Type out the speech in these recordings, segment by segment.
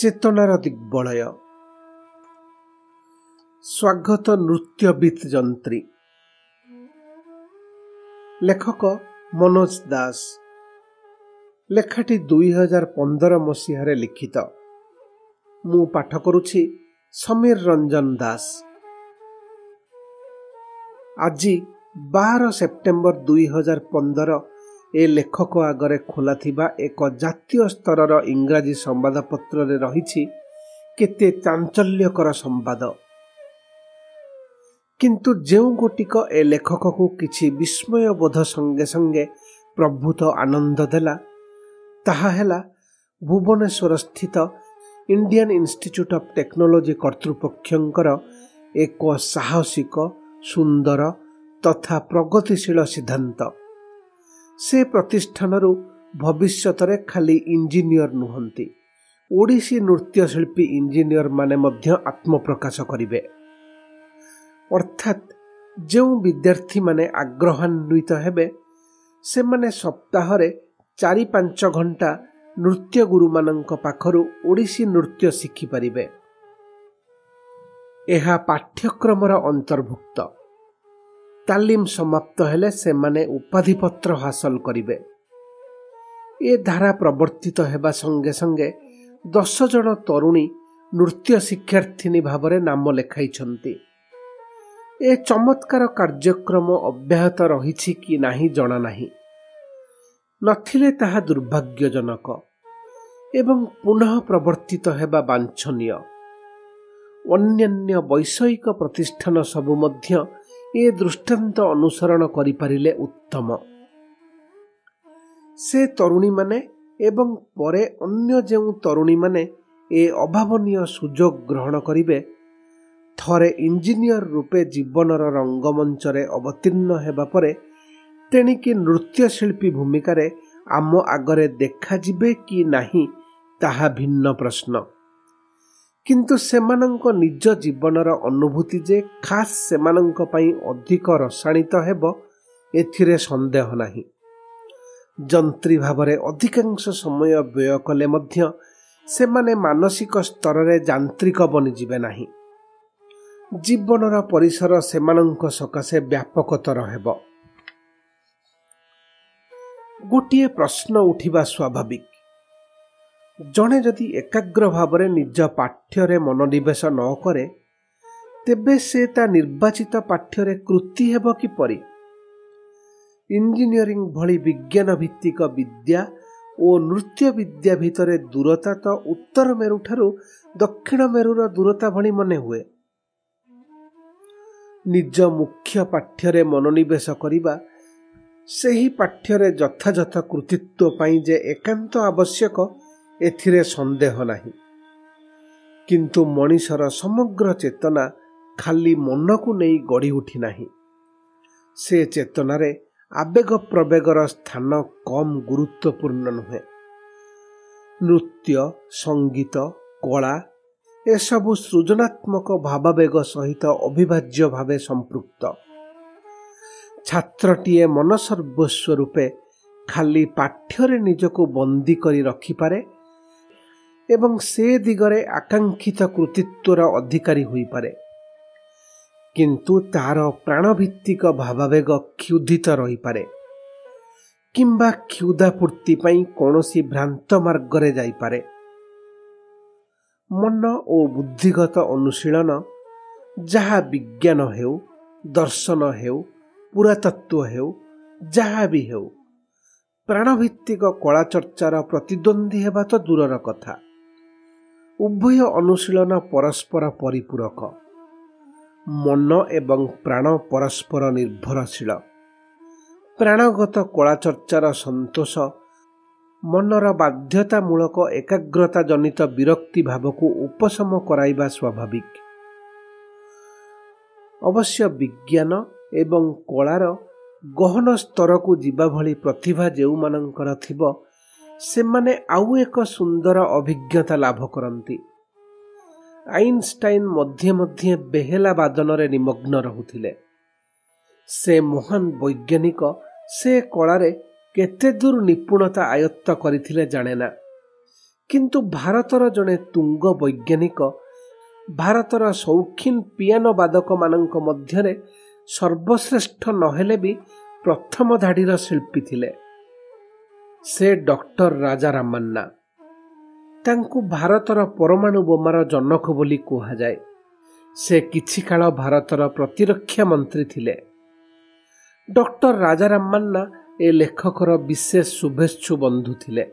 ଚେତନାର ଦିଗ୍ବଳୟ ସ୍ୱାଗତ ନୃତ୍ୟବିତ୍ ଯନ୍ତ୍ରୀ ଲେଖକ ମନୋଜ ଦାସ ଲେଖାଟି ଦୁଇ ହଜାର ପନ୍ଦର ମସିହାରେ ଲିଖିତ। ମୁଁ ପାଠ କରୁଛି ସମୀର ରଞ୍ଜନ ଦାସ। ଆଜି ବାର ସେପ୍ଟେମ୍ବର ଦୁଇ ହଜାର ପନ୍ଦର ଏ ଲେଖକ ଆଗରେ ଖୋଲାଥିବା ଏକ ଜାତୀୟ ସ୍ତରର ଇଂରାଜୀ ସମ୍ବାଦପତ୍ରରେ ରହିଛି କେତେ ଚାଞ୍ଚଲ୍ୟକର ସମ୍ବାଦ। କିନ୍ତୁ ଯେଉଁ ଗୋଟିକ ଏ ଲେଖକକୁ କିଛି ବିସ୍ମୟବୋଧ ସଙ୍ଗେ ସଙ୍ଗେ ପ୍ରଭୂତ ଆନନ୍ଦ ଦେଲା ତାହା ହେଲା ଭୁବନେଶ୍ୱର ସ୍ଥିତ ଇଣ୍ଡିଆନ୍ ଇନଷ୍ଟିଚ୍ୟୁଟ୍ ଅଫ୍ ଟେକ୍ନୋଲୋଜି କର୍ତ୍ତୃପକ୍ଷଙ୍କର ଏକ ସାହସିକ ସୁନ୍ଦର ତଥା ପ୍ରଗତିଶୀଳ ସିଦ୍ଧାନ୍ତ। ସେ ପ୍ରତିଷ୍ଠାନରୁ ଭବିଷ୍ୟତରେ ଖାଲି ଇଞ୍ଜିନିୟର ନୁହନ୍ତି ଓଡ଼ିଶୀ ନୃତ୍ୟଶିଳ୍ପୀ ଇଞ୍ଜିନିୟରମାନେ ମଧ୍ୟ ଆତ୍ମପ୍ରକାଶ କରିବେ। ଅର୍ଥାତ୍ ଯେଉଁ ବିଦ୍ୟାର୍ଥୀମାନେ ଆଗ୍ରହାନ୍ୱିତ ହେବେ ସେମାନେ ସପ୍ତାହରେ ଚାରି ପାଞ୍ଚ ଘଣ୍ଟା ନୃତ୍ୟଗୁରୁମାନଙ୍କ ପାଖରୁ ଓଡ଼ିଶୀ ନୃତ୍ୟ ଶିଖିପାରିବେ। ଏହା ପାଠ୍ୟକ୍ରମର ଅନ୍ତର୍ଭୁକ୍ତ। ତାଲିମ ସମାପ୍ତ ହେଲେ ସେମାନେ ଉପାଧିପତ୍ର ହାସଲ କରିବେ। ଏ ଧାରା ପ୍ରବର୍ତ୍ତିତ ହେବା ସଙ୍ଗେ ସଙ୍ଗେ ଦଶ ଜଣ ତରୁଣୀ ନୃତ୍ୟ ଶିକ୍ଷାର୍ଥିନୀ ଭାବରେ ନାମ ଲେଖାଇଛନ୍ତି। ଏ ଚମତ୍କାର କାର୍ଯ୍ୟକ୍ରମ ଅବ୍ୟାହତ ରହିଛି କି ନାହିଁ ଜଣାନାହିଁ ନଥିଲେ ତାହା ଦୁର୍ଭାଗ୍ୟଜନକ ଏବଂ ପୁନଃ ପ୍ରବର୍ତ୍ତିତ ହେବା ବାଞ୍ଛନୀୟ। ଅନ୍ୟାନ୍ୟ ବୈଷୟିକ ପ୍ରତିଷ୍ଠାନ ସବୁ ମଧ୍ୟ ଏ ଦୃଷ୍ଟାନ୍ତ ଅନୁସରଣ କରିପାରିଲେ ଉତ୍ତମ। ସେ ତରୁଣୀମାନେ ଏବଂ ପରେ ଅନ୍ୟ ଯେଉଁ ତରୁଣୀମାନେ ଏ ଅଭାବନୀୟ ସୁଯୋଗ ଗ୍ରହଣ କରିବେ ଥରେ ଇଞ୍ଜିନିୟର ରୂପେ ଜୀବନର ରଙ୍ଗମଞ୍ଚରେ ଅବତୀର୍ଣ୍ଣ ହେବା ପରେ ତେଣିକି ନୃତ୍ୟଶିଳ୍ପୀ ଭୂମିକାରେ ଆମ ଆଗରେ ଦେଖାଯିବେ କି ନାହିଁ ତାହା ଭିନ୍ନ ପ୍ରଶ୍ନ। କିନ୍ତୁ ସେମାନଙ୍କ ନିଜ ଜୀବନର ଅନୁଭୂତି ଯେ ଖାସ୍ ସେମାନଙ୍କ ପାଇଁ ଅଧିକ ରସାଣିତ ହେବ ଏଥିରେ ସନ୍ଦେହ ନାହିଁ। ଯନ୍ତ୍ରୀ ଭାବରେ ଅଧିକାଂଶ ସମୟ ବ୍ୟୟ କଲେ ମଧ୍ୟ ସେମାନେ ମାନସିକ ସ୍ତରରେ ଯାନ୍ତ୍ରିକ ବନିଯିବେ ନାହିଁ। ଜୀବନର ପରିସର ସେମାନଙ୍କ ସକାଶେ ବ୍ୟାପକତର ହେବ। ଗୋଟିଏ ପ୍ରଶ୍ନ ଉଠିବା ସ୍ୱାଭାବିକ। ଜଣେ ଯଦି ଏକାଗ୍ର ଭାବରେ ନିଜ ପାଠ୍ୟରେ ମନୋନିବେଶ ନ କରେ ତେବେ ସେ ତା ନିର୍ବାଚିତ ପାଠ୍ୟରେ କୃତି ହେବ କିପରି? ଇଞ୍ଜିନିୟରିଂ ଭଳି ବିଜ୍ଞାନ ଭିତ୍ତିକ ବିଦ୍ୟା ଓ ନୃତ୍ୟ ବିଦ୍ୟା ଭିତରେ ଦୂରତା ତ ଉତ୍ତର ମେରୁଠାରୁ ଦକ୍ଷିଣ ମେରୁର ଦୂରତା ଭଳି ମନେ ହୁଏ। ନିଜ ମୁଖ୍ୟ ପାଠ୍ୟରେ ମନୋନିବେଶ କରିବା ସେହି ପାଠ୍ୟରେ ଯଥାଯଥ କୃତିତ୍ୱ ପାଇଁ ଯେ ଏକାନ୍ତ ଆବଶ୍ୟକ ଏଥିରେ ସନ୍ଦେହ ନାହିଁ। କିନ୍ତୁ ମଣିଷର ସମଗ୍ର ଚେତନା ଖାଲି ମନକୁ ନେଇ ଗଢ଼ି ଉଠି ନାହିଁ। ସେ ଚେତନାରେ ଆବେଗ ପ୍ରବେଗର ସ୍ଥାନ କମ୍ ଗୁରୁତ୍ୱପୂର୍ଣ୍ଣ ନୁହେଁ। ନୃତ୍ୟ ସଙ୍ଗୀତ କଳା ଏସବୁ ସୃଜନାତ୍ମକ ଭାବାବେଗ ସହିତ ଅବିଭାଜ୍ୟ ଭାବେ ସମ୍ପୃକ୍ତ। ଛାତ୍ରଟିଏ ମନ ସର୍ବସ୍ୱ ରୂପେ ଖାଲି ପାଠ୍ୟରେ ନିଜକୁ ବନ୍ଦୀ କରି ରଖିପାରେ ଏବଂ ସେ ଦିଗରେ ଆକାଂକ୍ଷିତ କୃତିତ୍ୱର ଅଧିକାରୀ ହୋଇପାରେ। କିନ୍ତୁ ତାର ପ୍ରାଣଭିତ୍ତିକ ଭାବାବେଗ କ୍ଷୁଧିତ ରହିପାରେ କିମ୍ବା କ୍ଷୁଧାପୂର୍ତ୍ତି ପାଇଁ କୌଣସି ଭ୍ରାନ୍ତ ମାର୍ଗରେ ଯାଇପାରେ। ମନ ଓ ବୁଦ୍ଧିଗତ ଅନୁଶୀଳନ ଯାହା ବିଜ୍ଞାନ ହେଉ ଦର୍ଶନ ହେଉ ପୁରାତତ୍ତ୍ୱ ହେଉ ଯାହା ବି ହେଉ ପ୍ରାଣଭିତ୍ତିକ କଳା ଚର୍ଚ୍ଚାର ପ୍ରତିଦ୍ୱନ୍ଦ୍ୱୀ ହେବା ତ ଦୂରର କଥା। ଉଭୟ ଅନୁଶୀଳନ ପରସ୍ପର ପରିପୂରକ। ମନ ଏବଂ ପ୍ରାଣ ପରସ୍ପର ନିର୍ଭରଶୀଳ। ପ୍ରାଣଗତ କଳା ଚର୍ଚ୍ଚାର ସନ୍ତୋଷ ମନର ବାଧ୍ୟତାମୂଳକ ଏକାଗ୍ରତା ଜନିତ ବିରକ୍ତି ଭାବକୁ ଉପଶମ କରାଇବା ସ୍ୱାଭାବିକ। ଅବଶ୍ୟ ବିଜ୍ଞାନ ଏବଂ କଳାର ଗହନ ସ୍ତରକୁ ଯିବା ଭଳି ପ୍ରତିଭା ଯେଉଁମାନଙ୍କର ଥିବ ସେମାନେ ଆଉ ଏକ ସୁନ୍ଦର ଅଭିଜ୍ଞତା ଲାଭ କରନ୍ତି। ଆଇନଷ୍ଟାଇନ୍ ମଧ୍ୟେ ମଧ୍ୟେ ବେହେଲା ବାଦନରେ ନିମଗ୍ନ ରହୁଥିଲେ। ସେ ମହାନ ବୈଜ୍ଞାନିକ ସେ କଳାରେ କେତେ ଦୂର ନିପୁଣତା ଆୟତ୍ତ କରିଥିଲେ ଜାଣେନା। କିନ୍ତୁ ଭାରତର ଜଣେ ତୁଙ୍ଗ ବୈଜ୍ଞାନିକ ଭାରତର ସୌଖିନ ପିଆନୋ ବାଦକମାନଙ୍କ ମଧ୍ୟରେ ସର୍ବଶ୍ରେଷ୍ଠ ନହେଲେ ବି ପ୍ରଥମ ଧାଡ଼ିର ଶିଳ୍ପୀ ଥିଲେ। ସେ ଡକ୍ଟର ରାଜା ରାମାନ୍ନା ତାଙ୍କୁ ଭାରତର ପରମାଣୁ ବୋମାର ଜନକ ବୋଲି କୁହାଯାଏ। ସେ କିଛି କାଳ ଭାରତର ପ୍ରତିରକ୍ଷା ମନ୍ତ୍ରୀ ଥିଲେ। ଡକ୍ଟର ରାଜା ରାମାନ୍ନା ଏ ଲେଖକର ବିଶେଷ ଶୁଭେଚ୍ଛୁ ବନ୍ଧୁ ଥିଲେ।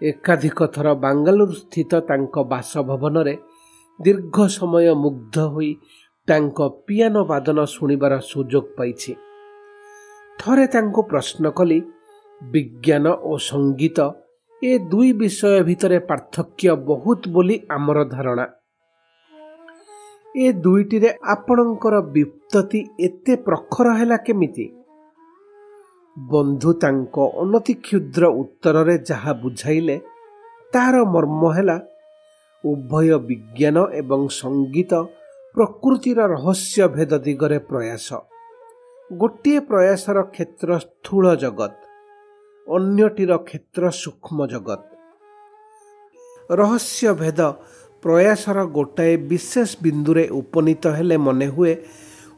ଏକାଧିକ ଥର ବାଙ୍ଗାଲୁରୁ ସ୍ଥିତ ତାଙ୍କ ବାସଭବନରେ ଦୀର୍ଘ ସମୟ ମୁଗ୍ଧ ହୋଇ ତାଙ୍କ ପିଆନୋ ବାଦନ ଶୁଣିବାର ସୁଯୋଗ ପାଇଛି। ଥରେ ତାଙ୍କୁ ପ୍ରଶ୍ନ କଲି ବିଜ୍ଞାନ ଓ ସଙ୍ଗୀତ ଏ ଦୁଇ ବିଷୟ ଭିତରେ ପାର୍ଥକ୍ୟ ବହୁତ ବୋଲି ଆମର ଧାରଣା। ଏ ଦୁଇଟିରେ ଆପଣଙ୍କର ବିପ୍ତତି ଏତେ ପ୍ରଖର ହେଲା କେମିତି? ବନ୍ଧୁ ତାଙ୍କ ଅନତି କ୍ଷୁଦ୍ର ଉତ୍ତରରେ ଯାହା ବୁଝାଇଲେ ତାହାର ମର୍ମ ହେଲା ଉଭୟ ବିଜ୍ଞାନ ଏବଂ ସଙ୍ଗୀତ ପ୍ରକୃତିର ରହସ୍ୟ ଭେଦ ଦିଗରେ ପ୍ରୟାସ। ଗୋଟିଏ ପ୍ରୟାସର କ୍ଷେତ୍ର ସ୍ଥୂଳ ଜଗତ। ଅନ୍ୟଟିର କ୍ଷେତ୍ର ସୂକ୍ଷ୍ମ ଜଗତ। ରହସ୍ୟ ଭେଦ ପ୍ରୟାସର ଗୋଟାଏ ବିଶେଷ ବିନ୍ଦୁରେ ଉପନୀତ ହେଲେ ମନେ ହୁଏ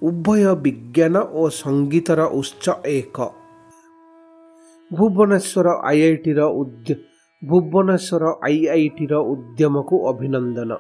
ଉଭୟ ବିଜ୍ଞାନ ଓ ସଙ୍ଗୀତର ଉତ୍ସ ଏକ। ଭୁବନେଶ୍ୱର ଆଇଆଇଟିର ଭୁବନେଶ୍ୱର ଆଇଆଇଟିର ଉଦ୍ୟମକୁ ଅଭିନନ୍ଦନ।